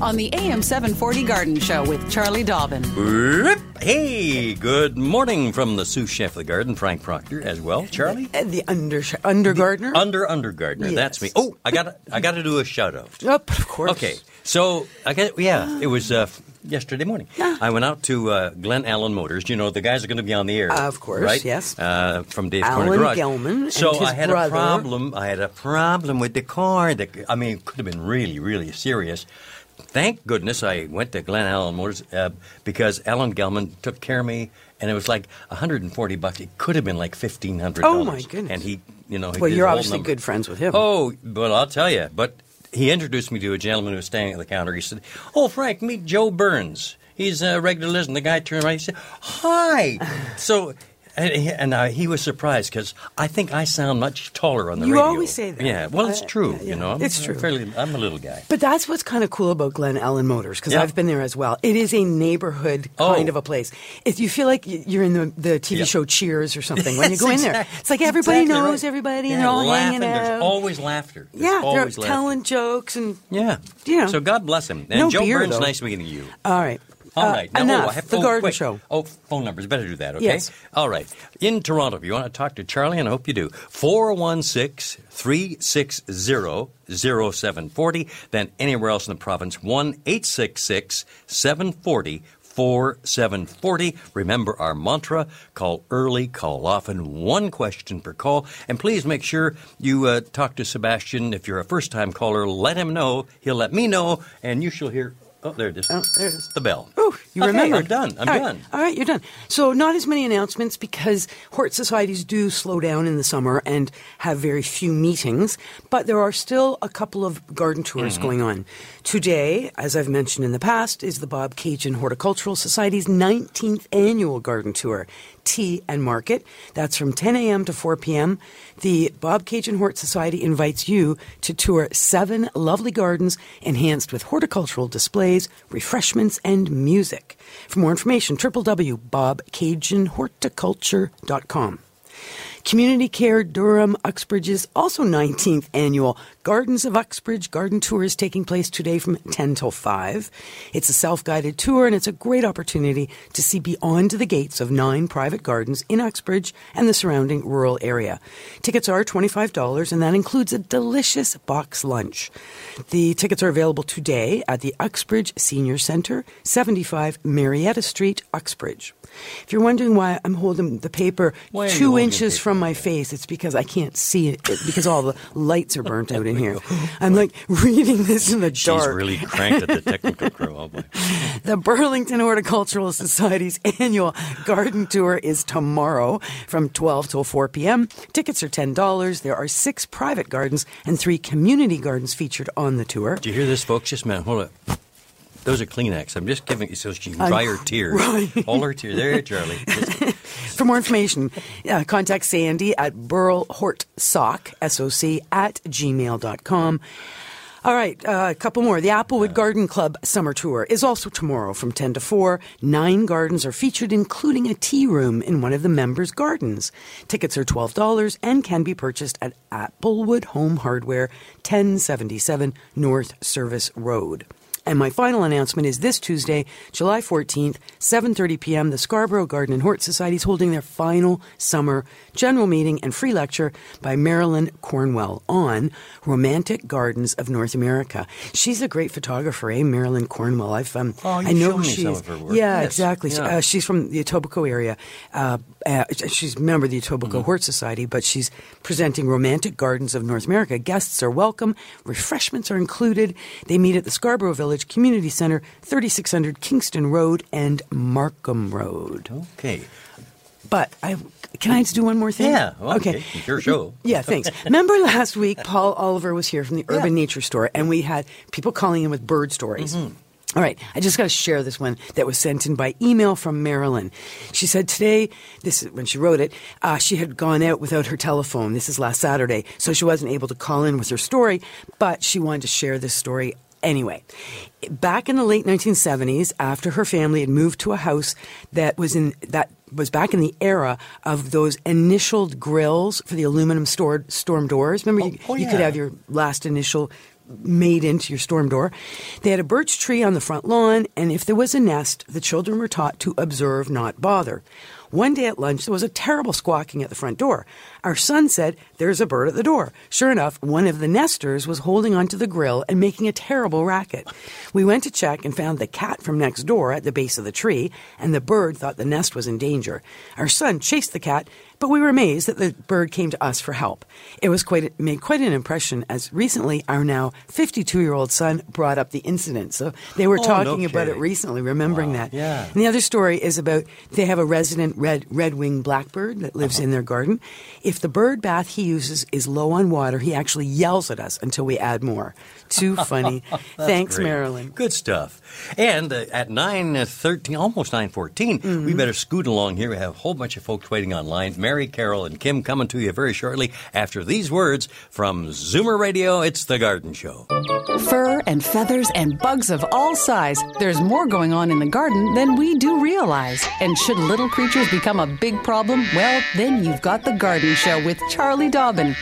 on the AM 740 Garden Show with Charlie Dobbin. Hey, good morning from the sous chef of the garden, Frank Proctor, as well. Charlie, Uh, the under under gardener. under under gardener. That's me. Oh, I got I got to do a shout out. Oh, of course. Okay, so I got yeah, it was uh, yesterday morning. I went out to uh, Glen Allen Motors. You know the guys are going to be on the air, Of course, right? yes. Uh, from Dave's Alan Corner Garage. Gelman and So his I had brother. a problem. I had a problem with the car. That I mean, it could have been really, really serious. Thank goodness I went to Glen Allen Motors uh, because Alan Gelman took care of me, and it was like 140 bucks. It could have been like 1500. Oh, my goodness. And he, you know, he Well, you're obviously number. good friends with him. Oh, but I'll tell you. But he introduced me to a gentleman who was standing at the counter. He said, "Oh, Frank, meet Joe Burns. He's a regular listener." The guy turned around. He said, "Hi." so. And, he, and uh, he was surprised because I think I sound much taller on the You radio. always say that. Yeah, well, it's Uh, true. yeah, You know, I'm, It's I'm true. Fairly, I'm a little guy. But that's what's kind of cool about Glen Ellen Motors because Yeah. I've been there as well. It is a neighborhood Oh. kind of a place. If you feel like you're in the, the TV Yeah. show Cheers or something when you go in there, it's like everybody exactly knows right. everybody and they're all laughing. hanging out. There's always laughter. There's yeah, they're laughter. telling jokes and Yeah. you know. So God bless him. And No Joe beer, Burns, though. nice meeting you. all right. All Uh, right. Now, enough. Oh, I have, the oh, garden wait. show. Oh, phone numbers. Better do that, okay? Yes. All right. In Toronto, if you want to talk to Charlie, and I hope you do, 416 360 0740. Then anywhere else in the province, 1 866 740 4740. Remember our mantra call early, call often, one question per call. And please make sure you uh, talk to Sebastian. If you're a first time caller, let him know. He'll let me know, and you shall hear. Oh, there it is. Oh, there it is. The bell. Oh, you okay, remember. I'm done. I'm All right. done. All right, you're done. So, not as many announcements because hort societies do slow down in the summer and have very few meetings, but there are still a couple of garden tours Mm-hmm. going on. Today, as I've mentioned in the past, is the Bobcaygeon Horticultural Society's 19th annual garden tour, Tea and Market. That's from 10 a.m. to 4 p.m. The Bobcaygeon Hort Society invites you to tour seven lovely gardens enhanced with horticultural displays, refreshments, and music. For more information, www.bobcaygeonhorticulture.com. Community Care Durham Uxbridge's also 19th annual Gardens of Uxbridge garden tour is taking place today from 10 till 5. It's a self-guided tour and it's a great opportunity to see beyond the gates of nine private gardens in Uxbridge and the surrounding rural area. Tickets are $25 and that includes a delicious box lunch. The tickets are available today at the Uxbridge Senior Center, 75 Marietta Street, Uxbridge. If you're wondering why I'm holding the paper two inches paper? From my face, it's because I can't see it, it- because all the lights are burnt out in here. I'm like reading this in the She's dark. really cranked at the technical crew. Oh, boy. The Burlington Horticultural Society's annual garden tour is tomorrow from 12 till 4 p.m. Tickets are $10. There are six private gardens and three community gardens featured on the tour. Do you hear this, folks? Just a minute. Hold up. Those are Kleenex. I'm just giving you so she can dry her tears. right. All her tears. There, Charlie. For more information, uh, contact Sandy at burlhortsoc, S-O-C, at gmail.com. All right, uh, a couple more. The Applewood Garden Club Summer Tour is also tomorrow from 10 to 4. Nine gardens are featured, including a tea room in one of the members' gardens. Tickets are $12 and can be purchased at Applewood Home Hardware, 1077 North Service Road. And my final announcement is this Tuesday, July 14th, 7:30 p.m. The Scarborough Garden and Hort Society is holding their final summer general meeting and free lecture by Marilyn Cornwell on romantic gardens of North America. She's a great photographer, eh, Marilyn Cornwell. I've um, Oh, I know she's some of her work. yeah, Yes, exactly. yeah. Uh, she's from the Etobicoke area. Uh, uh, she's a member of the Etobicoke Mm-hmm. Hort Society, but she's presenting romantic gardens of North America. Guests are welcome. Refreshments are included. They meet at the Scarborough Village Community Center, 3600 Kingston Road and Markham Road. Okay. But I can I just do one more thing? Yeah, well, okay. It's your show. Yeah, thanks. Remember last week, Paul Oliver was here from the Urban Nature Store, and we had people calling in with bird stories. Mm-hmm. All right, I just got to share this one that was sent in by email from Marilyn. She said today, this is when she wrote it, uh, she had gone out without her telephone. This is last Saturday, so she wasn't able to call in with her story, but she wanted to share this story Anyway, back in the late 1970s, after her family had moved to a house that was in that was back in the era of those initialed grills for the aluminum stored storm doors. Remember, you, oh, you could have your last initial made into your storm door. They had a birch tree on the front lawn, and if there was a nest, the children were taught to observe, not bother. One day at lunch, there was a terrible squawking at the front door. Our son said, There's a bird at the door. Sure enough, one of the nesters was holding onto the grill and making a terrible racket. We went to check and found the cat from next door at the base of the tree, and the bird thought the nest was in danger. Our son chased the cat, but we were amazed that the bird came to us for help. It was quite made quite an impression as recently our now 52 year old son brought up the incident. So they were Oh, no talking about it recently, remembering that. yeah. And the other story is about they have a resident red red winged blackbird that lives Uh-huh. in their garden. If the bird bath he uses is low on water, he actually yells at us until we add more. Too funny. Thanks, Great. Marilyn. Good stuff. And uh, at 9.13, almost 9.14, Mm-hmm. we better scoot along here. We have a whole bunch of folks waiting online. Mary, Carol, and Kim coming to you very shortly after these words from Zoomer Radio. It's The Garden Show. Fur and feathers and bugs of all size. There's more going on in the garden than we do realize. And should little creatures become a big problem, well, then you've got The Garden Show with Charlie Dobbin.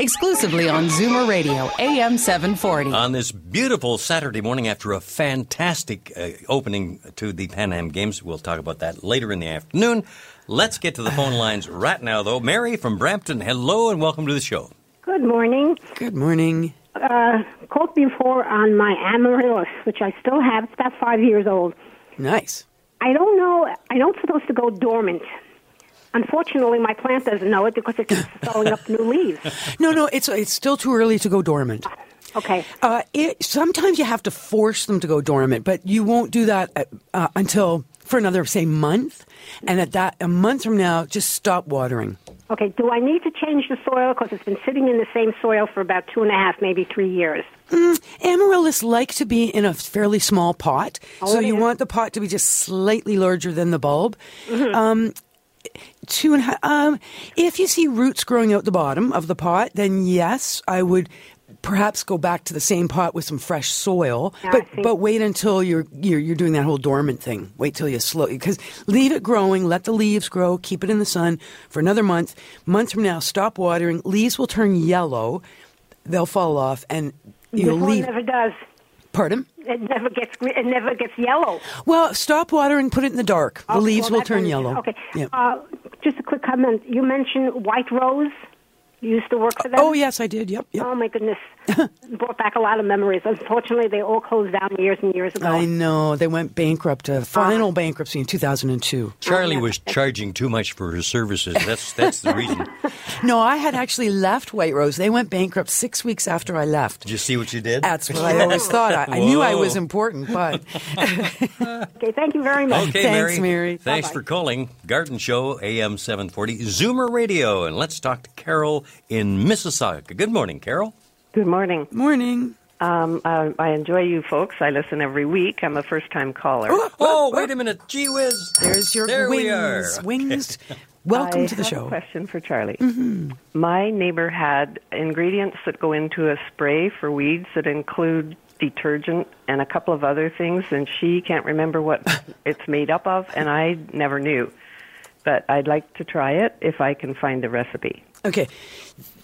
Exclusively on Zoomer Radio, AM 740. On this beautiful Saturday morning after a fantastic uh, opening to the Pan Am Games, we'll talk about that later in the afternoon. Let's get to the phone lines right now, though. Mary from Brampton, hello and welcome to the show. Good morning. Good morning. Uh, called before on my amaryllis, which I still have. It's about five years old. Nice. I don't know. I know it's supposed to go dormant. Unfortunately, my plant doesn't know it because it keeps throwing up new leaves. No, no, it's it's still too early to go dormant. Okay. Uh, it, sometimes you have to force them to go dormant, but you won't do that uh, uh, until for another, say, month. And at that, a month from now, just stop watering. Okay. Do I need to change the soil because it's been sitting in the same soil for about two and a half, maybe three years? Amaryllis like to be in a fairly small pot, Oh, so you want the pot to be just slightly larger than the bulb. Mm-hmm. Um, two and a half. Um, if you see roots growing out the bottom of the pot, then yes, I would perhaps go back to the same pot with some fresh soil. Yeah, but but wait until you're, you're you're doing that whole dormant thing. Wait till you slow because leave it growing, let the leaves grow, keep it in the sun for another month. Months from now, stop watering. Leaves will turn yellow. They'll fall off, and you'll this leave. never does. Pardon? It never gets. It never gets yellow. Well, stop watering, put it in the dark. The Okay, leaves well, will turn yellow. Okay. Yeah. Uh, just a quick comment. You mentioned White Rose. You used to work for them. oh, yes, I did. Yep, yep. Oh my goodness! Brought back a lot of memories. Unfortunately, they all closed down years and years ago. I know. They went bankrupt, uh, final bankruptcy in 2002. Charlie was charging too much for her services. That's that's the reason. No, I had actually left White Rose. They went bankrupt six weeks after I left. Did you see what you did? That's what I always thought. I, I knew I was important, but Okay, thank you very much. Okay, Thanks, Mary. Mary. Thanks Bye-bye. for calling. Garden Show, AM 740, Zoomer Radio. And let's talk to Carol in Mississauga. Good morning, Carol. Good morning. morning. Um, uh, I enjoy you folks. I listen every week. I'm a first time caller. Oh, wait a minute. Gee whiz. There's your There wings. we are. Wings. Welcome I to the have show. A question for Charlie. My neighbor had ingredients that go into a spray for weeds that include detergent and a couple of other things, and she can't remember what it's made up of, and I never knew. But I'd like to try it if I can find the recipe. Okay.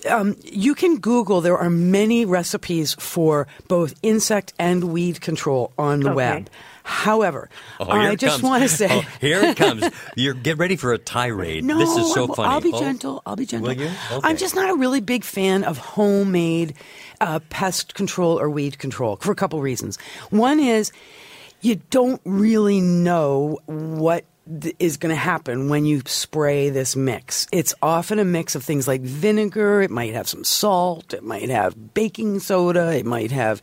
Um, you can Google. There are many recipes for both insect and weed control on the Okay. web. However, Oh, I just comes. want to say. Oh, here it comes. You're get ready for a tirade. No, this is so I'll, funny. I'll be Oh, gentle. I'll be gentle. Will you? Okay. I'm just not a really big fan of homemade uh, pest control or weed control for a couple reasons. One is you don't really know what is going to happen when you spray this mix. It's often a mix of things like vinegar, it might have some salt, it might have baking soda, it might have,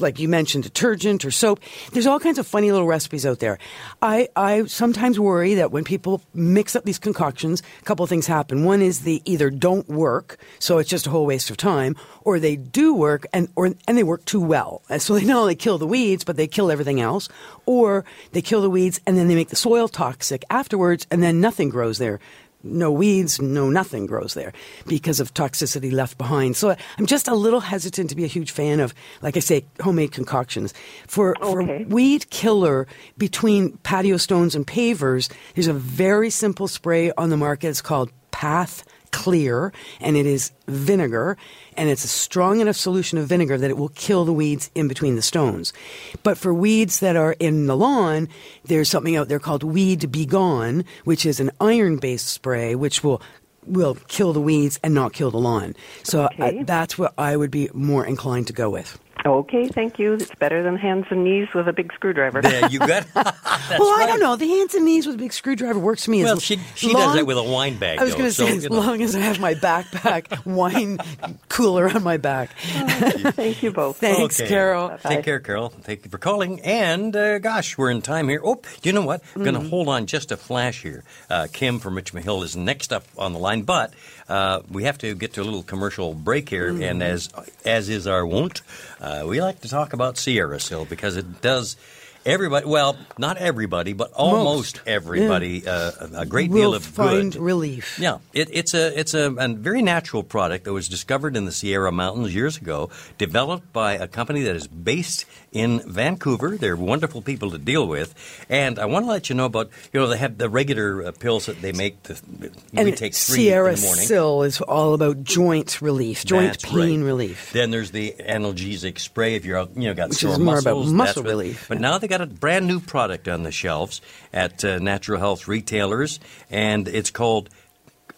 like you mentioned, detergent or soap. There's all kinds of funny little recipes out there. I, I sometimes worry that when people mix up these concoctions, a couple of things happen. One is they either don't work, so it's just a whole waste of time, or they do work and or and they work too well. And so they not only kill the weeds, but they kill everything else, or they kill the weeds and then they make the soil toxic afterwards, and then nothing grows there. No weeds, no nothing grows there because of toxicity left behind. So I'm just a little hesitant to be a huge fan of, like I say, homemade concoctions. For, Okay. for weed killer between patio stones and pavers, there's a very simple spray on the market. It's called Path Clear, and it is vinegar, and it's a strong enough solution of vinegar that it will kill the weeds in between the stones. But for weeds that are in the lawn, there's something out there called Weed Be Gone, which is an iron-based spray, which will will kill the weeds and not kill the lawn. So Okay. uh, that's what I would be more inclined to go with. Okay, thank you. It's better than hands and knees with a big screwdriver. There you got. That's well, I don't know. The hands and knees with a big screwdriver works for me. Well, as she- she does long- that with a wine bag, I was going to so, say, as you know. long as I have my backpack wine cooler on my back. thank you both. Thanks, Okay. Carol. Take care, Carol. Thank you for calling. And uh, gosh, we're in time here. Oh, you know what? I'm going Mm-hmm. to hold on just a flash here. Uh, Kim from Richmond Hill is next up on the line, but uh, we have to get to a little commercial break here. Mm-hmm. And as as is our wont, uh, we like to talk about SierraSil because it does. Everybody, well, not everybody, but almost everybody, uh, a a great Will deal of find good. relief. Yeah, it, it's a it's a, a very natural product that was discovered in the Sierra Mountains years ago, developed by a company that is based in Vancouver. They're wonderful people to deal with, and I want to let you know about you know they have the regular uh, pills that they make. The, we take three Sierra in the morning. Sil is all about joint relief, joint That's pain right. relief. Then there's the analgesic spray if you're you know got Which sore is more about muscles. muscle that's what- relief, But yeah. now they got a brand new product on the shelves at uh, natural health retailers, and it's called.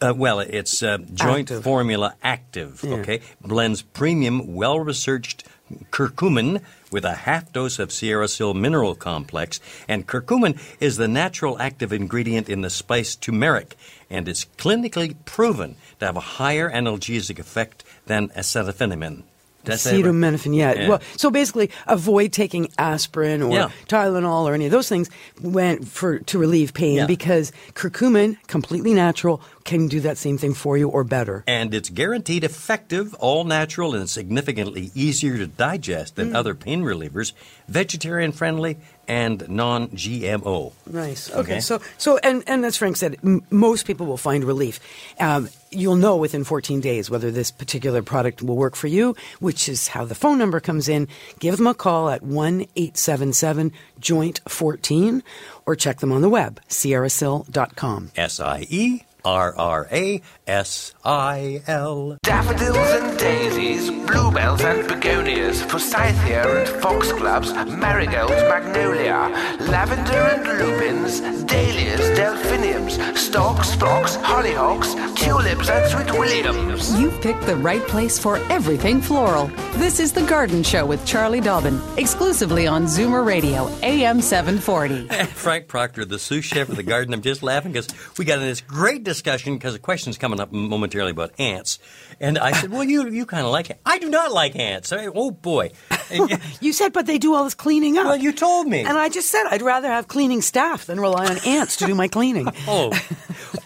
Uh, well, it's uh, Joint Active. Formula Active. Yeah. Okay, blends premium, well-researched curcumin with a half dose of SierraSil mineral complex, and curcumin is the natural active ingredient in the spice turmeric, and it's clinically proven to have a higher analgesic effect than acetaminophen. Did I say it right? Acetaminophen, yeah. Yeah. Well, so basically, avoid taking aspirin or Yeah. Tylenol or any of those things when for to relieve pain Yeah. because curcumin, completely natural, can do that same thing for you or better. And it's guaranteed effective, all natural, and significantly easier to digest Mm. than other pain relievers, vegetarian friendly, and non GMO. Nice. Okay. Okay. So, so, and and as Frank said, m- most people will find relief. Um, you'll know within 14 days whether this particular product will work for you, which is how the phone number comes in. Give them a call at one eight seven seven joint 14 or check them on the web, sierrasil.com. S I E R R A S I L. Daffodils and daisies, bluebells and begonias, forsythia and foxgloves, marigolds, magnolia, lavender and lupins, dahlias, delphiniums, stalks, phlox, hollyhocks, tulips and sweet williams. You've picked the right place for everything floral. This is The Garden Show with Charlie Dobbin, exclusively on Zoomer Radio, AM 740. Frank Proctor, the sous chef of the garden. I'm just laughing because we got in this great discussion because a question's coming up momentarily about ants. And I said, Well, you, you kind of like it. I do not like ants. I, oh, boy. You said, but they do all this cleaning up. well, you told me. And I just said I'd rather have cleaning staff than rely on ants to do my cleaning. Oh,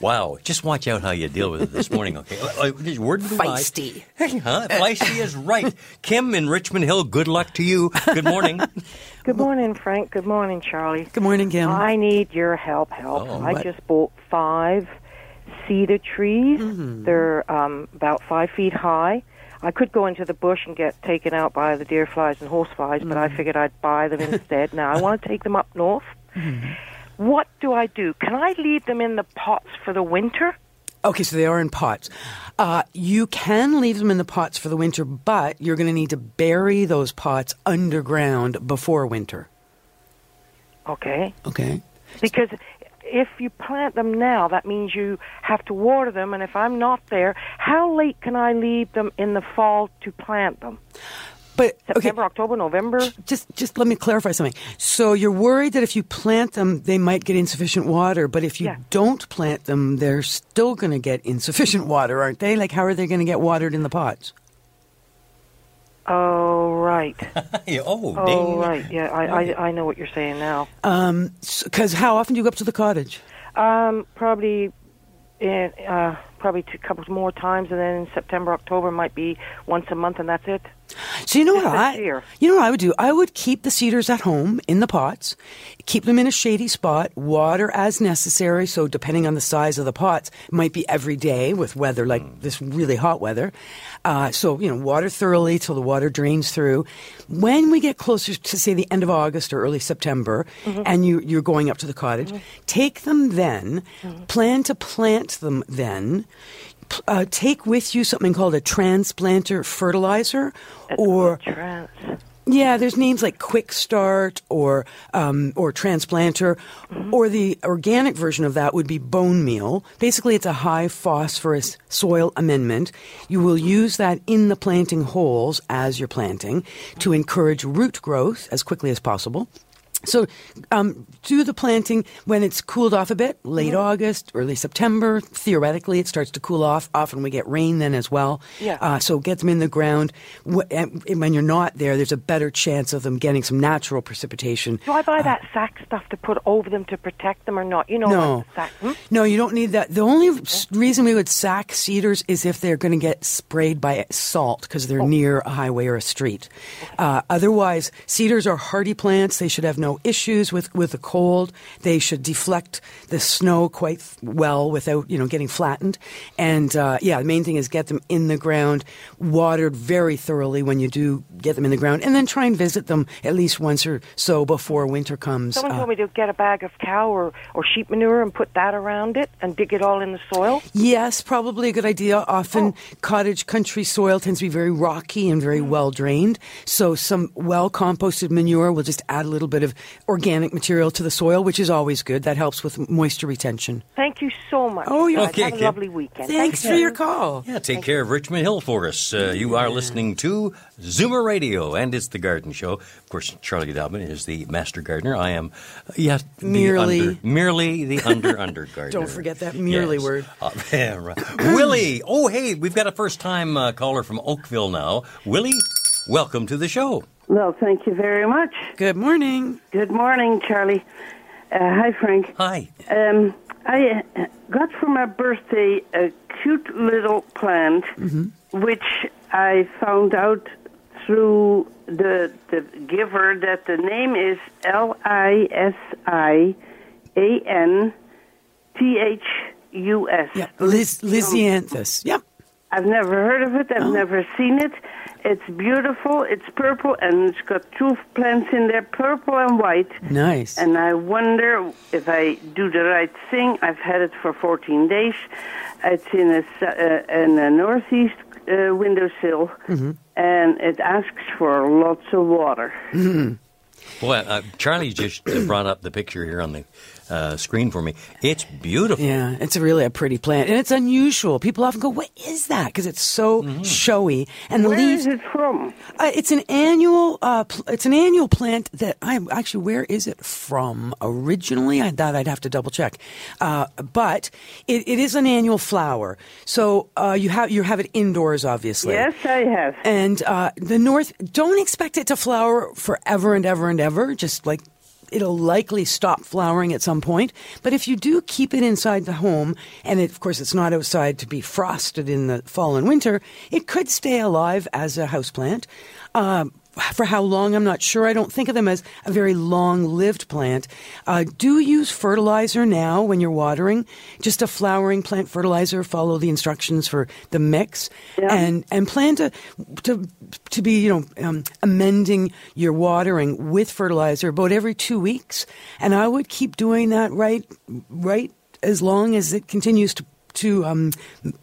wow. Just watch out how you deal with it this morning, okay? Uh, uh, just Word to the wise. Feisty. huh? Feisty is right. Kim in Richmond Hill, good luck to you. Good morning. Good morning, Frank. Good morning, Charlie. Good morning, Kim. I need your help. Help! Oh, I what? just bought five cedar trees. Mm-hmm. They're um, about five feet high. I could go into the bush and get taken out by the deer flies and horse flies, but Mm-hmm. I figured I'd buy them instead. now I want to take them up north. Mm-hmm. What do I do? Can I leave them in the pots for the winter? Okay, so they are in pots. Uh, you can leave them in the pots for the winter, but you're going to need to bury those pots underground before winter. Okay. Okay. Because if you plant them now, that means you have to water them. And if I'm not there, how late can I leave them in the fall to plant them? But okay, September, October, November? just just let me clarify something. So you're worried that if you plant them, they might get insufficient water, but if you Yeah. don't plant them, they're still going to get insufficient water, aren't they? Like, how are they going to get watered in the pots? Oh, right. Yeah, oh, Oh, ding. right. Yeah, I, I, I know what you're saying now. Um, Because how often do you go up to the cottage? Um, probably, in, uh, probably two couple more times, and then in September, October might be once a month, and that's it. So you know what I year. you know what I would do? I would keep the cedars at home in the pots, keep them in a shady spot, water as necessary. So depending on the size of the pots, it might be every day with weather like mm. this really hot weather. Uh, so you know, water thoroughly till the water drains through. When we get closer to say the end of August or early September, mm-hmm. and you you're going up to the cottage, mm-hmm. take them then. Mm-hmm. Plan to plant them then p- uh, take with you something called a transplanter fertilizer, or Trans. yeah, there's names like Quick Start or um, or Transplanter, or the organic version of that would be bone meal. Basically, it's a high phosphorus soil amendment. You will use that in the planting holes as you're planting to encourage root growth as quickly as possible. So, um, do the planting when it's cooled off a bit, late August, early September. Theoretically, it starts to cool off. Often we get rain then as well. Yeah. Uh, so get them in the ground. And when you're not there, there's a better chance of them getting some natural precipitation. Do I buy that sack stuff to put over them to protect them or not? You know, No. the sack. Hmm? No, you don't need that. The only s- reason we would sack cedars is if they're going to get sprayed by salt because Oh. they're near a highway or a street. Uh, otherwise, cedars are hardy plants. They should have no issues with, with the cold. They should deflect the snow quite well without, you know, getting flattened. And uh, yeah, the main thing is get them in the ground, watered very thoroughly when you do get them in the ground, and then try and visit them at least once or so before winter comes. Someone Uh, told me to get a bag of cow or, or sheep manure and put that around it and dig it all in the soil. Yes, probably a good idea. Often Oh. cottage country soil tends to be very rocky and very well drained. So some well composted manure will just add a little bit of organic material to the soil, which is always good. That helps with moisture retention. Thank you so much. Oh, you're. Okay, Have a Kim. lovely weekend. Thanks Thank for your call. Yeah, take care of Richmond Hill for us. Uh, you are listening to Zoomer Radio, and it's the Garden Show. Of course, Charlie Dobbin is the master gardener. I am, uh, yeah, the Merely. under, merely the under under gardener. Don't forget that merely Yes. word. Uh, yeah, right. Willie, oh hey, we've got a first time uh, caller from Oakville now. Willie, welcome to the show. Well, thank you very much. Good morning. Good morning, Charlie. Uh, hi, Frank. Hi. Um, I uh, got for my birthday a cute little plant, which I found out through the the giver that the name is L I S I A N T H U S. Yeah, Liz, Lisianthus. Yep. I've never heard of it. I've never seen it. It's beautiful. It's purple, and it's got two plants in there, purple and white. Nice. And I wonder if I do the right thing. I've had it for 14 days. It's in a, s- uh, in a northeast uh, windowsill, and it asks for lots of water. Well, uh, Charlie just brought up the picture here on the uh, screen for me. It's beautiful. Yeah, it's really a pretty plant, and it's unusual. People often go, "What is that?" Because it's so showy, and the Where leaves. is it from? Uh, it's an annual. Uh, pl- it's an annual plant that I actually. Where is it from originally? I thought I'd have to double check, uh, but it, it is an annual flower. So uh, you have you have it indoors, obviously. Yes, I have. And uh, the north, don't expect it to flower forever and ever and ever. Just like it'll likely stop flowering at some point. But if you do keep it inside the home, and it, of course it's not outside to be frosted in the fall and winter, it could stay alive as a houseplant. Um, for how long, I'm not sure. I don't think of them as a very long lived plant. Uh, do use fertilizer now when you're watering. Just a flowering plant fertilizer. Follow the instructions for the mix. And, and plan to, to, to be, you know, um, amending your watering with fertilizer about every two weeks. And I would keep doing that right, right as long as it continues to to um,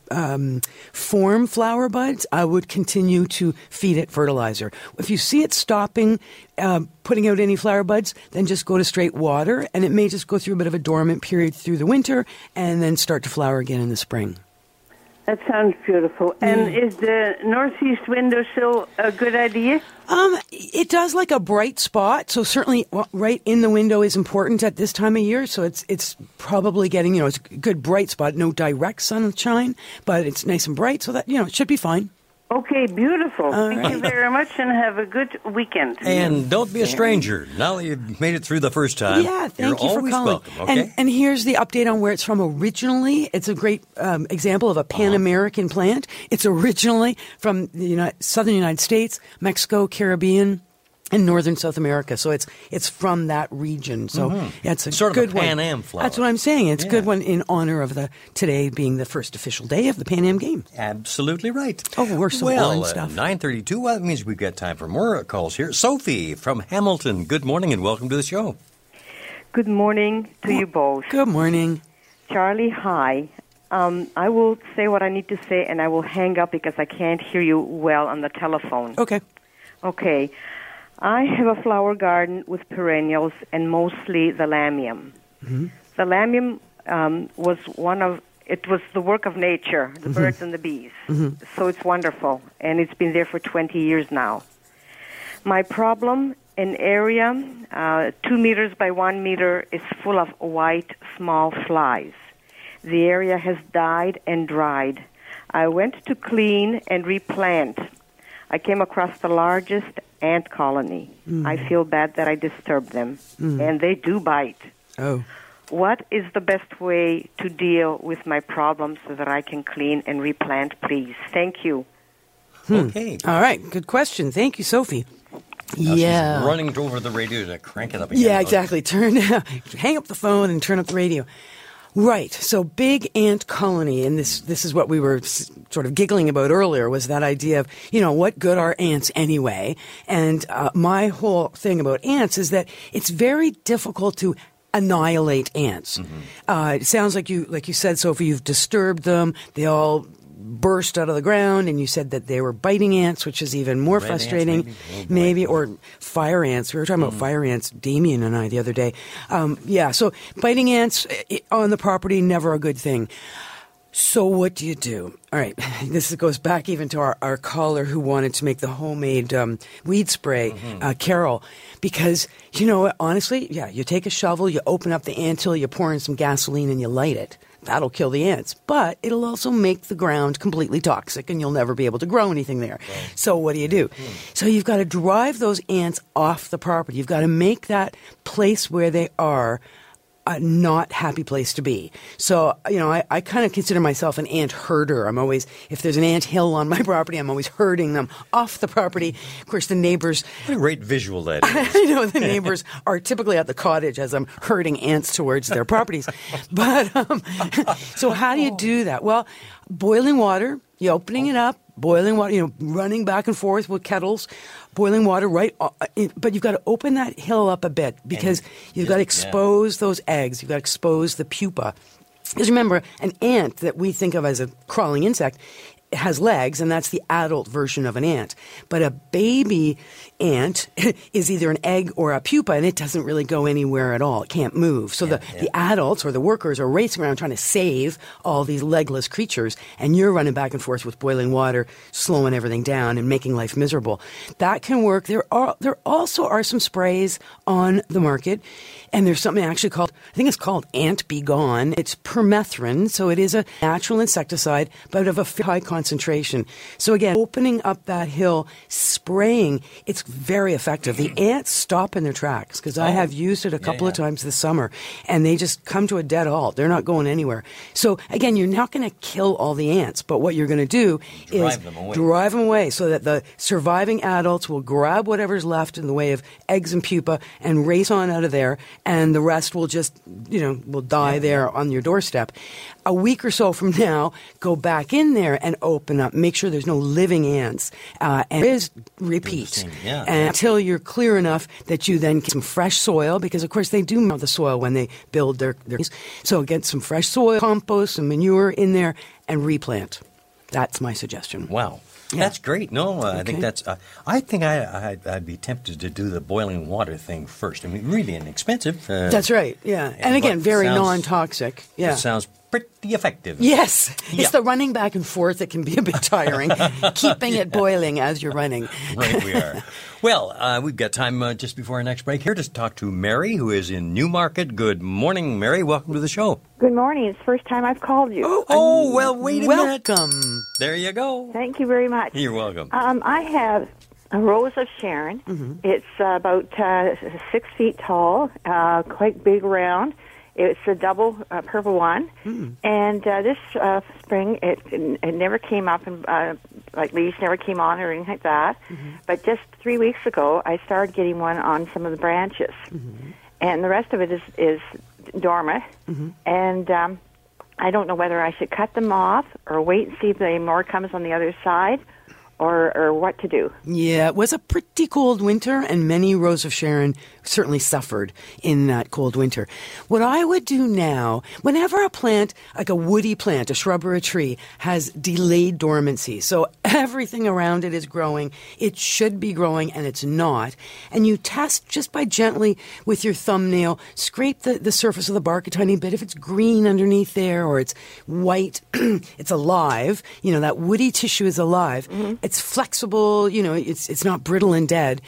um, form flower buds, I would continue to feed it fertilizer. If you see it stopping uh, putting out any flower buds, then just go to straight water, and it may just go through a bit of a dormant period through the winter and then start to flower again in the spring. That sounds beautiful. And is the northeast windowsill a good idea? Um, it does like a bright spot. So certainly, right in the window is important at this time of year. So it's it's probably getting you know it's a good bright spot. No direct sunshine, but it's nice and bright. So that you know it should be fine. Okay, beautiful. All Thank you very much and have a good weekend. And don't be a stranger. Now that you've made it through the first time, Yeah, thank you're you for calling. welcome. Okay. And and here's the update on where it's from originally. It's a great um, example of a Uh-huh. Pan American plant. It's originally from the United, southern United States, Mexico, Caribbean. And northern South America, so it's it's from that region. So yeah, it's a Mm-hmm. Sort of a good one. Pan Am flower. That's what I'm saying. It's a good one in honor of the today being the first official day of the Pan Am game. Absolutely right. Oh, we're so well, boring uh, stuff. 932, well, that means we've got time for more calls here. Sophie from Hamilton, good morning and welcome to the show. Good morning to you both. Good morning. Charlie, hi. Um, I will say what I need to say and I will hang up because I can't hear you well on the telephone. Okay. Okay. I have a flower garden with perennials and mostly the lamium. The lamium um, was one of it was the work of nature, the birds and the bees. So it's wonderful, and it's been there for 20 years now. My problem, an area uh, two meters by one meter, is full of white small flies. The area has died and dried. I went to clean and replant. I came across the largest ant colony. Mm. I feel bad that I disturbed them, mm. and they do bite. Oh. What is the best way to deal with my problem so that I can clean and replant, please? Thank you. Hmm. Okay. All right. Good question. Thank you, Sophie. Now she's yeah. running over the radio to crank it up again. Yeah, exactly. Turn, hang up the phone and turn up the radio. Right. So big ant colony, and this this is what we were sort of giggling about earlier was that idea of you know what good are ants anyway? And uh, my whole thing about ants is that it's very difficult to annihilate ants. Uh, it sounds like you like you said, Sophie, you've disturbed them. They all burst out of the ground, and you said that they were biting ants, which is even more Red frustrating. maybe? Oh, maybe or fire ants. We were talking about fire ants, Damien and I, the other day. Um, yeah, so biting ants on the property, never a good thing. So what do you do? All right, this goes back even to our, our caller who wanted to make the homemade um, weed spray, uh, Carol, because you know? Honestly, yeah, you take a shovel, you open up the anthill, you pour in some gasoline, and you light it. That'll kill the ants, but it'll also make the ground completely toxic, and you'll never be able to grow anything there. So what do you do? Hmm. So you've got to drive those ants off the property. You've got to make that place where they are a not happy place to be. So, you know, I, I kind of consider myself an ant herder. I'm always, if there's an ant hill on my property, I'm always herding them off the property. Of course, the neighbors, What a great visual that is. you know, the neighbors are typically at the cottage as I'm herding ants towards their properties. But, um, so how do you do that? Well, boiling water, you opening it up, boiling water, you know, running back and forth with kettles, boiling water right, uh, but you've got to open that hill up a bit because you've got to just- yeah. expose those eggs. You've got to expose the pupa. Because remember, an ant that we think of as a crawling insect has legs, and that's the adult version of an ant. But a baby ant is either an egg or a pupa, and it doesn't really go anywhere at all. It can't move. So the, the adults or the workers are racing around trying to save all these legless creatures, and you're running back and forth with boiling water, slowing everything down and making life miserable. That can work. There are there also are some sprays on the market, and there's something actually called I think it's called Ant Be Gone. It's permethrin, so it is a natural insecticide, but of a high concentration. So again, opening up that hill, spraying, it's very effective. The ants stop in their tracks because I oh. have used it a couple of times this summer, and they just come to a dead halt. They're not going anywhere. So again, you're not going to kill all the ants, but what you're going to do is Drive them away. drive them away so that the surviving adults will grab whatever's left in the way of eggs and pupa and race on out of there, and the rest will just, you know, will die there on your doorstep. A week or so from now, go back in there and open up. Make sure there's no living ants. Uh, and is repeat yeah. and until you're clear enough that you then get some fresh soil because of course they do mow the soil when they build their, their so get some fresh soil, compost, some manure in there, and replant. That's my suggestion. Wow. Yeah. That's great. No, uh, I think that's. Uh, I think I, I'd, I'd be tempted to do the boiling water thing first. I mean, really inexpensive. Uh, That's right. Yeah, and again, very non-toxic. Yeah. It sounds pretty effective. Yes, Yeah. it's the running back and forth that can be a bit tiring. Keeping it boiling as you're running. right, we are. Well, uh, we've got time uh, just before our next break here to talk to Mary, who is in Newmarket. Good morning, Mary. Welcome to the show. Good morning. It's the first time I've called you. Oh, Oh, well, wait a minute. Welcome. There you go. Thank you very much. You're welcome. Um, I have a rose of Sharon. Mm-hmm. It's uh, about uh, six feet tall, uh, quite big around. It's a double uh, purple one, Mm. and uh, this uh, spring it, it never came up, and uh, like leaves never came on or anything like that. Mm-hmm. But just three weeks ago, I started getting one on some of the branches, Mm-hmm. and the rest of it is is dormant. And um, I don't know whether I should cut them off or wait and see if the more comes on the other side, or or what to do. Yeah, it was a pretty cold winter, and many Rose of Sharon certainly suffered in that cold winter. What I would do now, whenever a plant, like a woody plant, a shrub or a tree, has delayed dormancy, so everything around it is growing, it should be growing, and it's not, and you test just by gently with your thumbnail, scrape the, the surface of the bark a tiny bit. If it's green underneath there or it's white, it's alive, you know, that woody tissue is alive. Mm-hmm. It's flexible, you know, it's, it's not brittle and dead.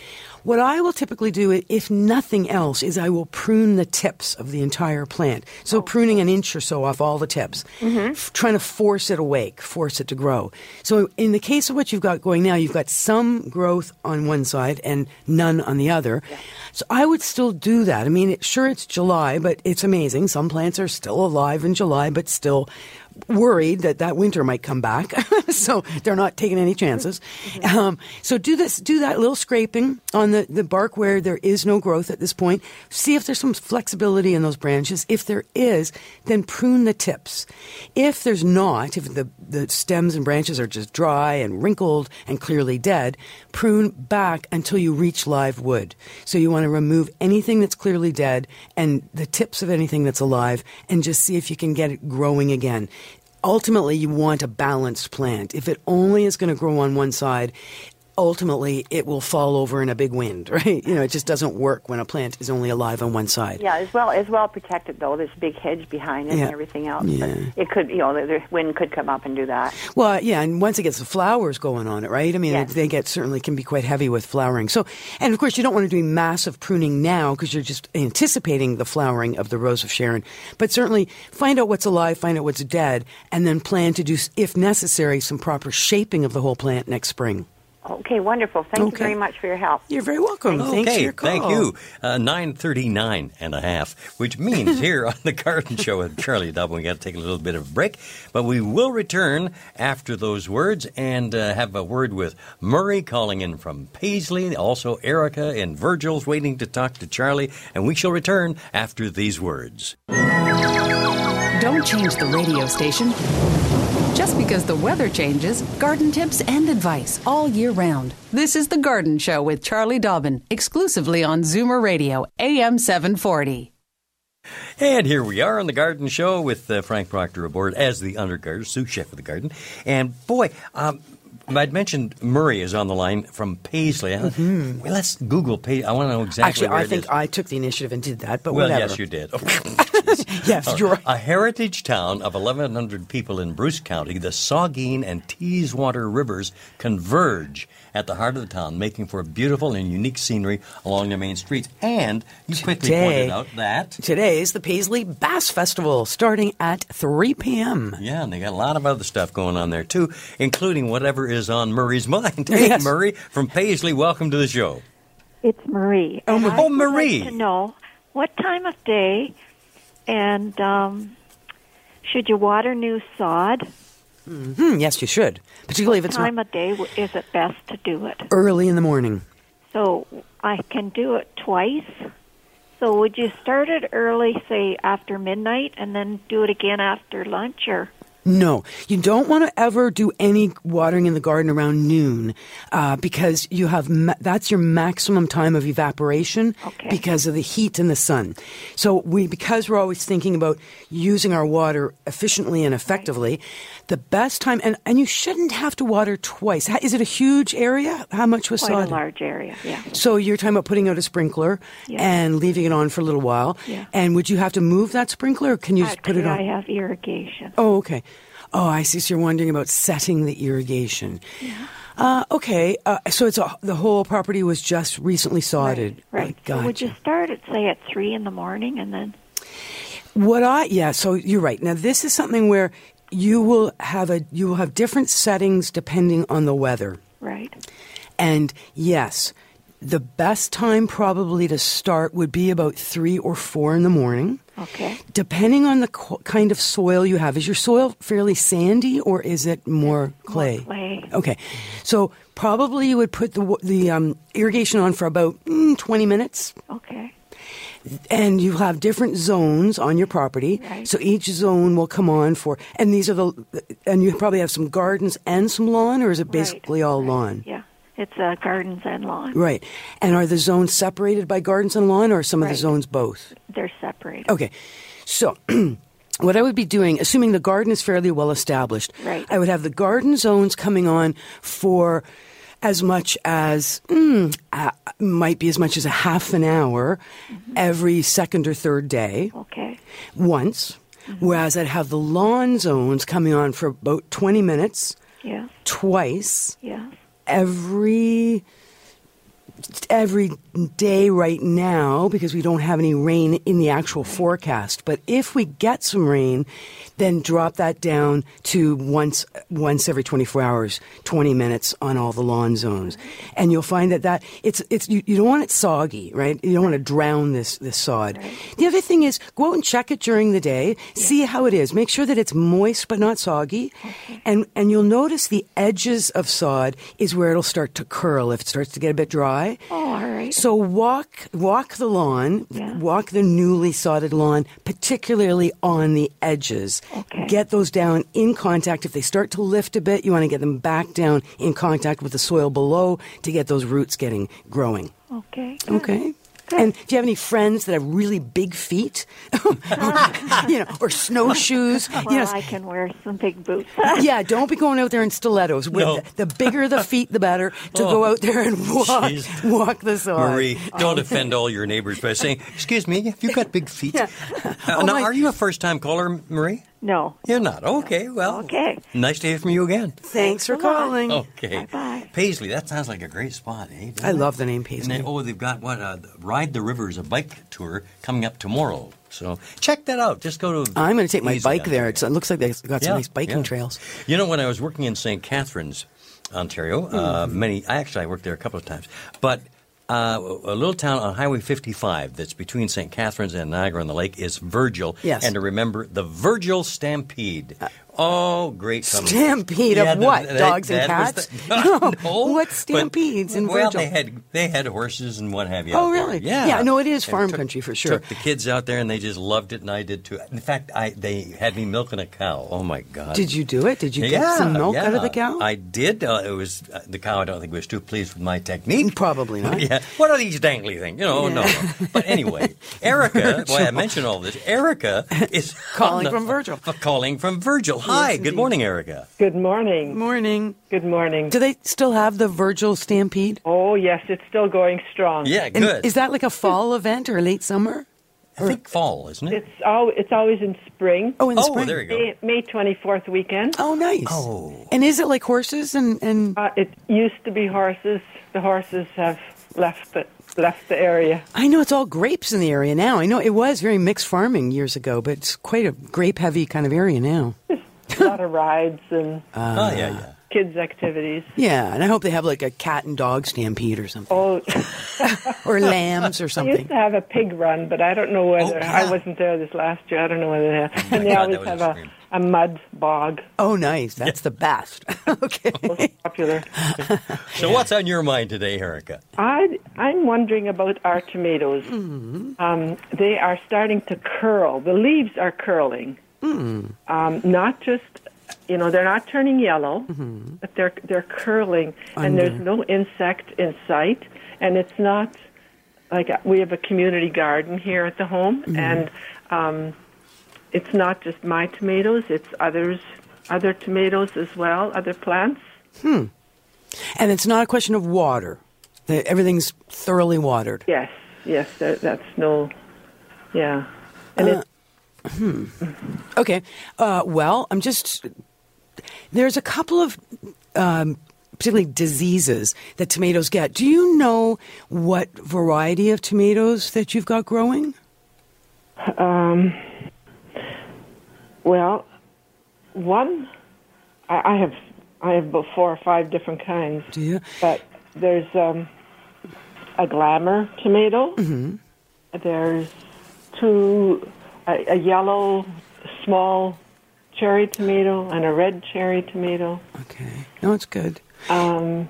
What I will typically do, if nothing else, is I will prune the tips of the entire plant. So oh. pruning an inch or so off all the tips, mm-hmm. f- trying to force it awake, force it to grow. So in the case of what you've got going now, you've got some growth on one side and none on the other. So I would still do that. I mean, it, sure, it's July, but it's amazing. Some plants are still alive in July, but still worried that that winter might come back. so they're not taking any chances. Um, so do this, do that little scraping on the, the bark where there is no growth at this point. See if there's some flexibility in those branches. If there is, then prune the tips. If there's not, if the, the stems and branches are just dry and wrinkled and clearly dead, prune back until you reach live wood. So you want to remove anything that's clearly dead and the tips of anything that's alive and just see if you can get it growing again. Ultimately, you want a balanced plant. If it only is going to grow on one side, ultimately it will fall over in a big wind, right? You know, it just doesn't work when a plant is only alive on one side. Yeah, as well as well protected though. There's a big hedge behind it Yeah. and everything else. Yeah. But it could, you know, the, the wind could come up and do that. Well, uh, yeah, and once it gets the flowers going on it, right? I mean, Yes. they get certainly can be quite heavy with flowering. So, and of course, you don't want to do massive pruning now because you're just anticipating the flowering of the rose of Sharon. But certainly, find out what's alive, find out what's dead, and then plan to do, if necessary, some proper shaping of the whole plant next spring. Okay, wonderful. Thank you very much for your help. You're very welcome. Thanks for okay, your call. thank you. Uh, 9.39 and a half, which means here on The Garden Show with Charlie Dobbin, we got to take a little bit of a break, but we will return after those words and uh, have a word with Murray calling in from Paisley, also Erica and Virgil's waiting to talk to Charlie, and we shall return after these words. Don't change the radio station. Just because the weather changes, garden tips and advice all year round. This is The Garden Show with Charlie Dobbin, exclusively on Zoomer Radio, AM 740. And here we are on the Garden Show with uh, Frank Proctor aboard as the undergardener, sous chef of the garden. And boy, um, I'd mentioned Murray is on the line from Paisley. Uh, Well, let's Google Paisley. I want to know exactly Actually, where I it think is. I took the initiative and did that, but well, whatever. yes, you did. yes, you're right. A heritage town of 1,100 people in Bruce County, the Saugeen and Teeswater rivers converge at the heart of the town, making for a beautiful and unique scenery along the main streets. And you quickly pointed out that Today is the Paisley Bass Festival starting at 3 p.m. Yeah, and they got a lot of other stuff going on there too, including whatever is on Murray's mind. Hey, Yes. Murray from Paisley, welcome to the show. It's Marie. Oh, And Ma- I oh, Marie. Like to know what time of day and um, should you water new sod? Hmm, yes, you should, particularly if it's time of day is it best to do it? early in the morning. So I can do it twice. So would you start it early, say after midnight, and then do it again after lunch, or No, you don't want to ever do any watering in the garden around noon uh, because you have ma- that's your maximum time of evaporation because of the heat and the sun. So we because we're always thinking about using our water efficiently and effectively, the best time and and you shouldn't have to water twice. Is it a huge area? How much was Quite sodded? a large area, yeah. So you're talking about putting out a sprinkler Yeah. and leaving it on for a little while. Yeah. And would you have to move that sprinkler or can you just put it on? I have irrigation. Oh, okay. Oh, I see. So you're wondering about setting the irrigation. Uh, okay. Uh, so it's a, the whole property was just recently sodded. Right. So would you start at say at three in the morning and then What I yeah, so you're right. Now this is something where you will have a you will have different settings depending on the weather. right? And yes, the best time probably to start would be about 3 or 4 in the morning. Okay. Depending on the qu- kind of soil you have, is your soil fairly sandy or is it more clay? clay. Okay, so probably you would put the the um, irrigation on for about mm, twenty minutes, Okay. And you have different zones on your property. Right. So each zone will come on for, and these are the, and you probably have some gardens and some lawn, or is it basically all lawn? Yeah. It's uh, gardens and lawn. Right. And are the zones separated by gardens and lawn, or are some of the zones both? They're separated. Okay. So, what I would be doing, assuming the garden is fairly well established, Right. I would have the garden zones coming on for as much as, mm, uh, might be as much as a half an hour every second or third day. Okay. Once. Whereas I'd have the lawn zones coming on for about 20 minutes Yes. twice Yes. every every day right now because we don't have any rain in the actual forecast. But if we get some rain then drop that down to once once every 24 hours 20 minutes on all the lawn zones. And you'll find that that it's it's you, you don't want it soggy right? You don't want to drown this this sod. The other thing is go out and check it during the day see how it is. Make sure that it's moist but not soggy. And and you'll notice the edges of sod is where it'll start to curl. If it starts to get a bit dry Oh, all right. so walk walk the lawn, walk the newly sodded lawn, particularly on the edges. Okay. Get those down in contact. If they start to lift a bit, you want to get them back down in contact with the soil below to get those roots getting growing. Okay. Okay. And do you have any friends that have really big feet? you know, or snowshoes? Well, you know, I can wear some big boots. yeah, don't be going out there in stilettos. No. the, the bigger the feet, the better to go Oh. out there and walk, Jeez. walk the sod. Marie, don't offend all your neighbors by saying, "Excuse me, have you got big feet?" Yeah. Uh, Oh, now, my- are you a first-time caller, Marie? No. You're not. Okay, well. Okay. Nice to hear from you again. Thanks for calling. Okay. Bye. Bye. Paisley, that sounds like a great spot, eh? doesn't I it? love the name And Paisley. they, oh, they've got what? Uh, Ride the Rivers, a bike tour coming up tomorrow. So check that out. Just go to. I'm going to take my Easy bike on there. It's, it looks like they've got some Yeah, nice biking yeah. trails. You know, when I was working in St. Catharines, Ontario, uh, Mm-hmm. many, I actually I worked there a couple of times, but uh, a little town on Highway 55 that's between St. Catharines and Niagara on the Lake is Virgil. Yes. And to remember, the Virgil Stampede. Oh, great. Stampede of the- what? that- Dogs and that was cats? the- no. What but- stampedes in well, Virgil? they had they had horses and what have you. Oh, really? Yeah. Yeah, no, it is farm took- country for sure. Took the kids out there and they just loved it, and I did too. In fact, I they had me milking a cow. Oh my God! Did you do it? Did you yeah, get some milk yeah. out of the cow? I did. Uh, it was uh, the cow. I don't think was too pleased with my technique. Probably not. yeah. What are these dangly things? You know, no, no. But anyway, Erica. Why I mentioned all this? Erica is Calling the- from Virgil. uh, Calling from Virgil. Hi. Good morning, Erica. Good morning. Morning. Good morning. Do they still have the Virgil Stampede? Oh, yes, it's still going strong. Yeah, And good. is that like a fall event or late summer? I think fall, isn't it? It's al- it's always in spring. Oh, in the Oh, spring. there you go. May, May 24th weekend. Oh, nice. Oh. And is it like horses and, and Uh, it used to be horses. The horses have left the, left the area. I know it's all grapes in the area now. I know it was very mixed farming years ago, but it's quite a grape heavy kind of area now. A lot of rides and oh yeah, yeah. kids' activities. Yeah, and I hope they have like a cat and dog stampede or something. Oh, Or lambs or something. they used to have a pig run, but I don't know whether Oh, yeah. I wasn't there this last year. I don't know whether they have. And they God, always have a a, a mud bog. Oh, nice. That's the best. okay. Popular. So what's on your mind today, Erica? I, I'm wondering about our tomatoes. Um, they are starting to curl. The leaves are curling. Um, not just you know, they're not turning yellow, Mm-hmm. but they're they're curling, and there's no insect in sight, and it's not like uh, we have a community garden here at the home, Mm-hmm. and um, it's not just my tomatoes; it's others, other tomatoes as well, other plants. Hmm. And it's not a question of water. The, everything's thoroughly watered. Yes, yes, that, that's no, yeah, and Uh, it, hmm. Okay. Uh, well, I'm just. There's a couple of um, particularly diseases that tomatoes get. Do you know what variety of tomatoes that you've got growing? Um, well, one, I, I have I have about four or five different kinds. Do you? But there's um, a glamour tomato. Mm-hmm. There's two, a, a yellow small cherry tomato and a red cherry tomato. Okay. No, it's good. Um,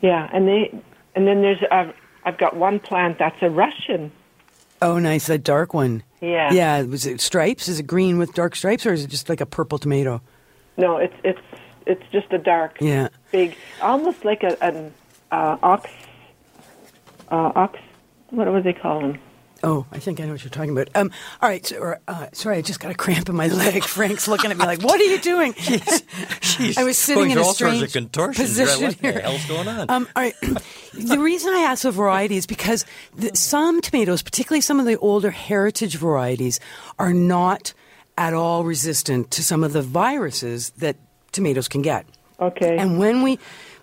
yeah, and they, and then there's I've, I've got one plant that's a Russian. Oh, nice. That dark one. Yeah. Yeah. Was it stripes? Is it green with dark stripes, or is it just like a purple tomato? No, it's it's it's just a dark, Yeah. big, almost like a an uh, ox, uh, ox. What would they call them? Oh, I think I know what you're talking about. Um, all right, so, or, uh, sorry, I just got a cramp in my leg. Frank's looking at me like, "What are you doing?" I was sitting in a all strange contortions. You're like, position what the here. hell's going on? Um, all right. the reason I ask the variety is because the, some tomatoes, particularly some of the older heritage varieties, are not at all resistant to some of the viruses that tomatoes can get. Okay. And when we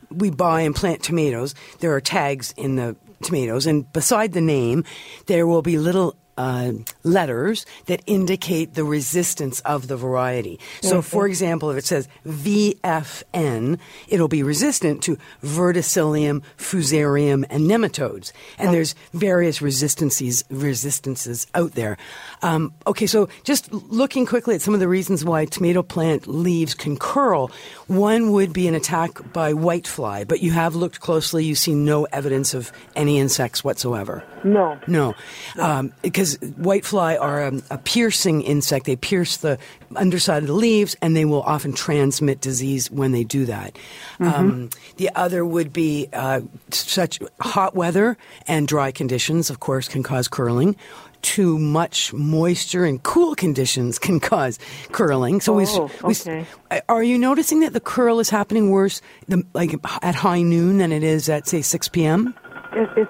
we buy and plant tomatoes, there are tags in the tomatoes, and beside the name, there will be little uh, letters that indicate the resistance of the variety. So, Mhm. for example, if it says VFN, it'll be resistant to verticillium, fusarium, and nematodes. And there's various resistances resistances out there. Um, okay, so just looking quickly at some of the reasons why tomato plant leaves can curl, one would be an attack by whitefly, but you have looked closely, you see no evidence of any insects whatsoever. No. No, um, because whitefly are a, a piercing insect. They pierce the underside of the leaves, and they will often transmit disease when they do that. Um, the other would be uh, such hot weather and dry conditions, of course, can cause curling. Too much moisture and cool conditions can cause curling. So Oh, we s- okay. are you noticing that the curl is happening worse, the, like at high noon, than it is at say six p.m.? It it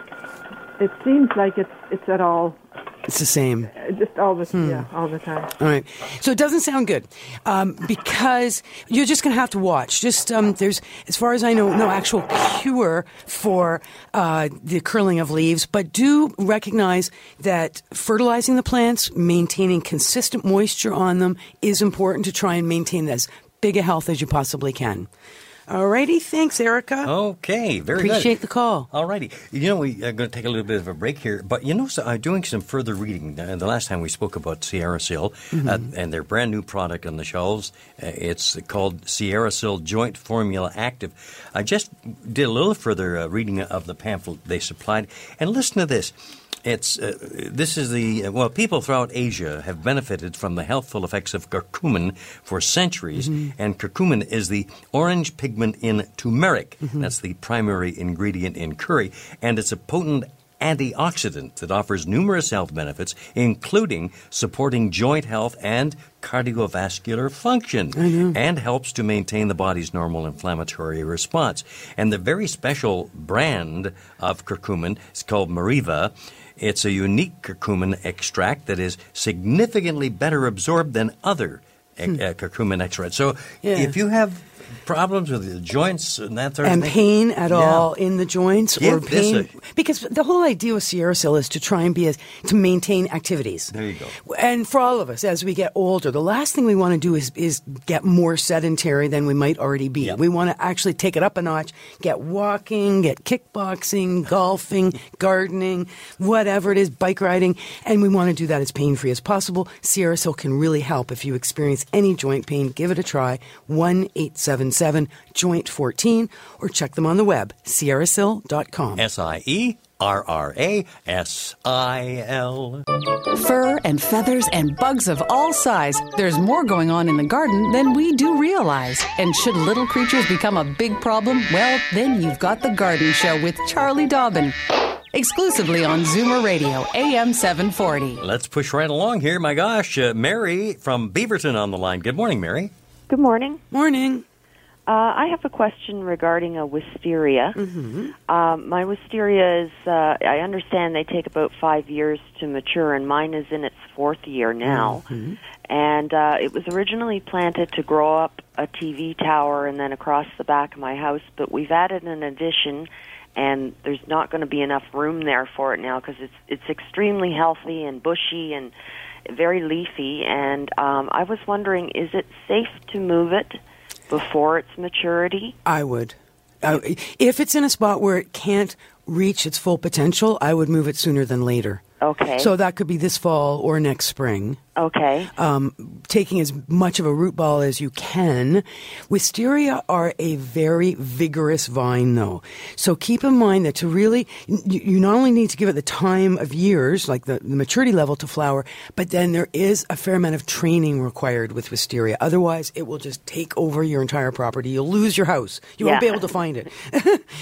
it seems like it's it's at all It's the same. uh, just all the Hmm. yeah all the time. All right. So it doesn't sound good um, because you're just going to have to watch. Just um, there's, as far as I know, no actual cure for uh, the curling of leaves, but do recognize that fertilizing the plants, maintaining consistent moisture on them, is important to try and maintain as big a health as you possibly can. All righty. Thanks, Erica. Okay, very good. Appreciate the call. Alrighty. You know, we are going to take a little bit of a break here, but you know, so I'm doing some further reading. Uh, the last time we spoke about SierraSil Mm-hmm. uh, and their brand new product on the shelves, uh, it's called SierraSil Joint Formula Active. I just did a little further uh, reading of the pamphlet they supplied, and listen to this. It's uh, this is the uh, well people throughout Asia have benefited from the healthful effects of curcumin for centuries, mm-hmm. and curcumin is the orange pigment in turmeric. Mm-hmm. That's the primary ingredient in curry, and it's a potent antioxidant that offers numerous health benefits, including supporting joint health and cardiovascular function, and helps to maintain the body's normal inflammatory response. And the very special brand of curcumin is called Meriva. It's a unique curcumin extract that is significantly better absorbed than other Hmm. uh, curcumin extracts. So Yeah. if you have problems with the joints and that sort and of thing, And pain at Yeah. all in the joints or Give this pain because the whole idea with SierraSil is to try and be as to maintain activities. There you go. And for all of us, as we get older, the last thing we want to do is, is get more sedentary than we might already be. We want to actually take it up a notch, get walking, get kickboxing, golfing, gardening, whatever it is, bike riding, and we want to do that as pain free as possible. SierraSil can really help. If you experience any joint pain, give it a try. 1 877 Joint 14 or check them on the web, sierrasil.com. S I E R R A S I L. Fur and feathers and bugs of all size. There's more going on in the garden than we do realize. And should little creatures become a big problem, well, then you've got The Garden Show with Charlie Dobbin. Exclusively on Zoomer Radio, AM 740. Let's push right along here. My gosh, uh, Mary from Beaverton on the line. Good morning, Mary. Good morning. Morning. Uh, I have a question regarding a wisteria. Mm-hmm. Um, my wisteria is, uh, I understand they take about five years to mature, and mine is in its fourth year now. Mm-hmm. And uh, it was originally planted to grow up a TV tower and then across the back of my house, but we've added an addition, and there's not going to be enough room there for it now because it's it's extremely healthy and bushy and very leafy. And um, I was wondering, is it safe to move it? Before its maturity? I would. If it's in a spot where it can't reach its full potential, I would move it sooner than later. Okay. So that could be this fall or next spring. Okay. Um, taking as much of a root ball as you can. Wisteria are a very vigorous vine, though. So keep in mind that to really, you, not only need to give it the time of years, like the, the maturity level to flower, but then there is a fair amount of training required with wisteria. Otherwise, it will just take over your entire property. You'll lose your house. You won't be able to find it.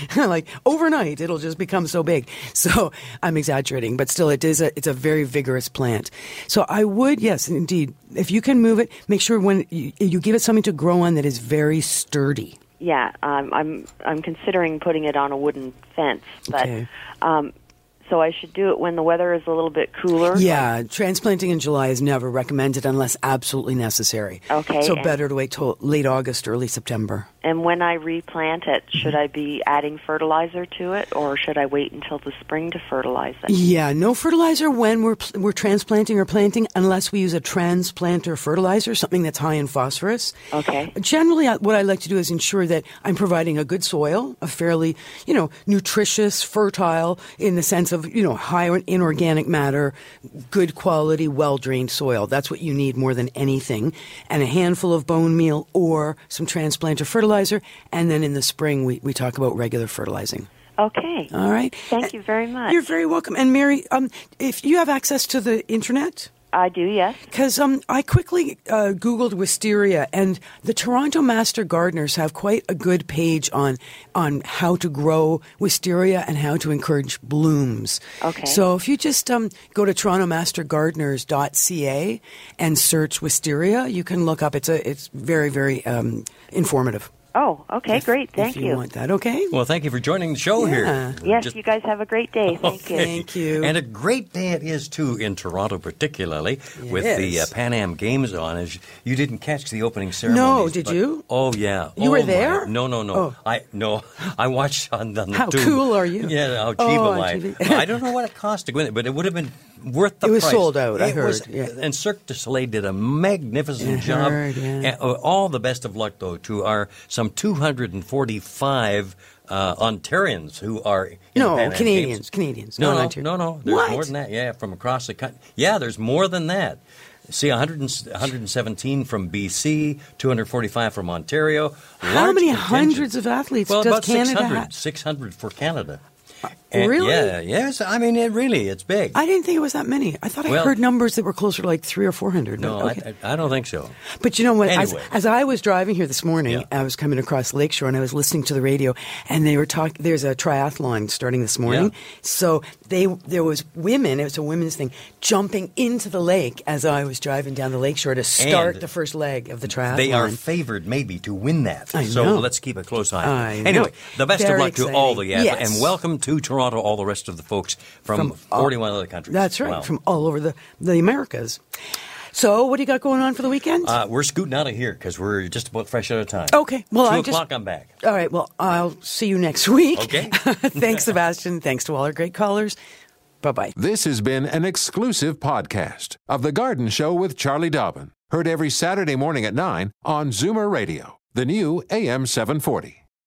like overnight, it'll just become so big. So I'm exaggerating, but still, it is a it's a very vigorous plant. So I would, yes, indeed, if you can move it, make sure when you, you give it something to grow on that is very sturdy. Yeah, um, I'm I'm considering putting it on a wooden fence, but Okay. um, so I should do it when the weather is a little bit cooler. Yeah, transplanting in July is never recommended unless absolutely necessary. Okay, So better to wait till late August, early September. And when I replant it, Mm-hmm. should I be adding fertilizer to it, or should I wait until the spring to fertilize it? Yeah, no fertilizer when we're we're transplanting or planting unless we use a transplanter fertilizer, something that's high in phosphorus. Okay. Generally, what I like to do is ensure that I'm providing a good soil, a fairly, you know, nutritious, fertile, in the sense of, you know, high inorganic matter, good quality, well drained soil. That's what you need more than anything. And a handful of bone meal or some transplanter fertilizer. And then in the spring, we, we talk about regular fertilizing. Okay. All right. Thank you very much. You're very welcome. And Mary, um, if you have access to the internet, I do, yes. because um, I quickly uh, Googled wisteria, and the Toronto Master Gardeners have quite a good page on on how to grow wisteria and how to encourage blooms. Okay. So if you just um, go to torontomastergardeners.ca and search wisteria, you can look up. It's a it's very very um, informative. Oh, okay, great. Thank if you, want that, okay? Well, thank you for joining the show Yeah. here. Yes, Just- you guys have a great day. Thank you. Thank you. And a great day it is too in Toronto, particularly with the uh, Pan Am Games on. As you didn't catch the opening ceremony. No, did you? Oh yeah. You Oh, were my- there? No, no, no. Oh. I no. I watched on, on the How tube. cool are you? Yeah, how cheap Oh, am on TV. I don't know what it cost to go in, but it would have been worth the It was price. sold out, I It was- heard, yeah. And Cirque du Soleil did a magnificent I job. heard, yeah. Uh, all the best of luck though to our some 245 uh, Ontarians who are No, Canadians, Games. Canadians, No, no, no, no. There's What? more than that. Yeah, from across the country. Yeah, there's more than that. See, 100 and, 117 from BC, 245 from Ontario. How many contingent. hundreds of athletes Well, does about Canada 600, have? 600 for Canada. Really? Yeah, yes. I mean, it really, it's big. I didn't think it was that many. I thought I Well- heard numbers that were closer to like three or four hundred. no, okay. I, I don't think so. But you know what? As, Anyway. as I was driving here this morning, Yeah. I was coming across Lakeshore and I was listening to the radio, and they were talking. There's a triathlon starting this morning, Yeah. so they there was women. It was a women's thing jumping into the lake as I was driving down the Lakeshore to start And the first leg of the triathlon. They are favored maybe to win that. I so know. let's keep a close eye. I anyway, know. the best Very of luck to all the exciting. athletes, Yes. and welcome to Toronto, all the rest of the folks from, From all- 41 other countries. That's right, Wow. from all over the the Americas. So, what do you got going on for the weekend? Uh, we're scooting out of here because we're just about fresh out of time. Okay, well, two I just- o'clock. I'm back. All right. Well, I'll see you next week. Okay. Thanks, Sebastian. Thanks to all our great callers. Bye bye. This has been an exclusive podcast of The Garden Show with Charlie Dobbin. Heard every Saturday morning at 9 on Zoomer Radio, the new AM 740.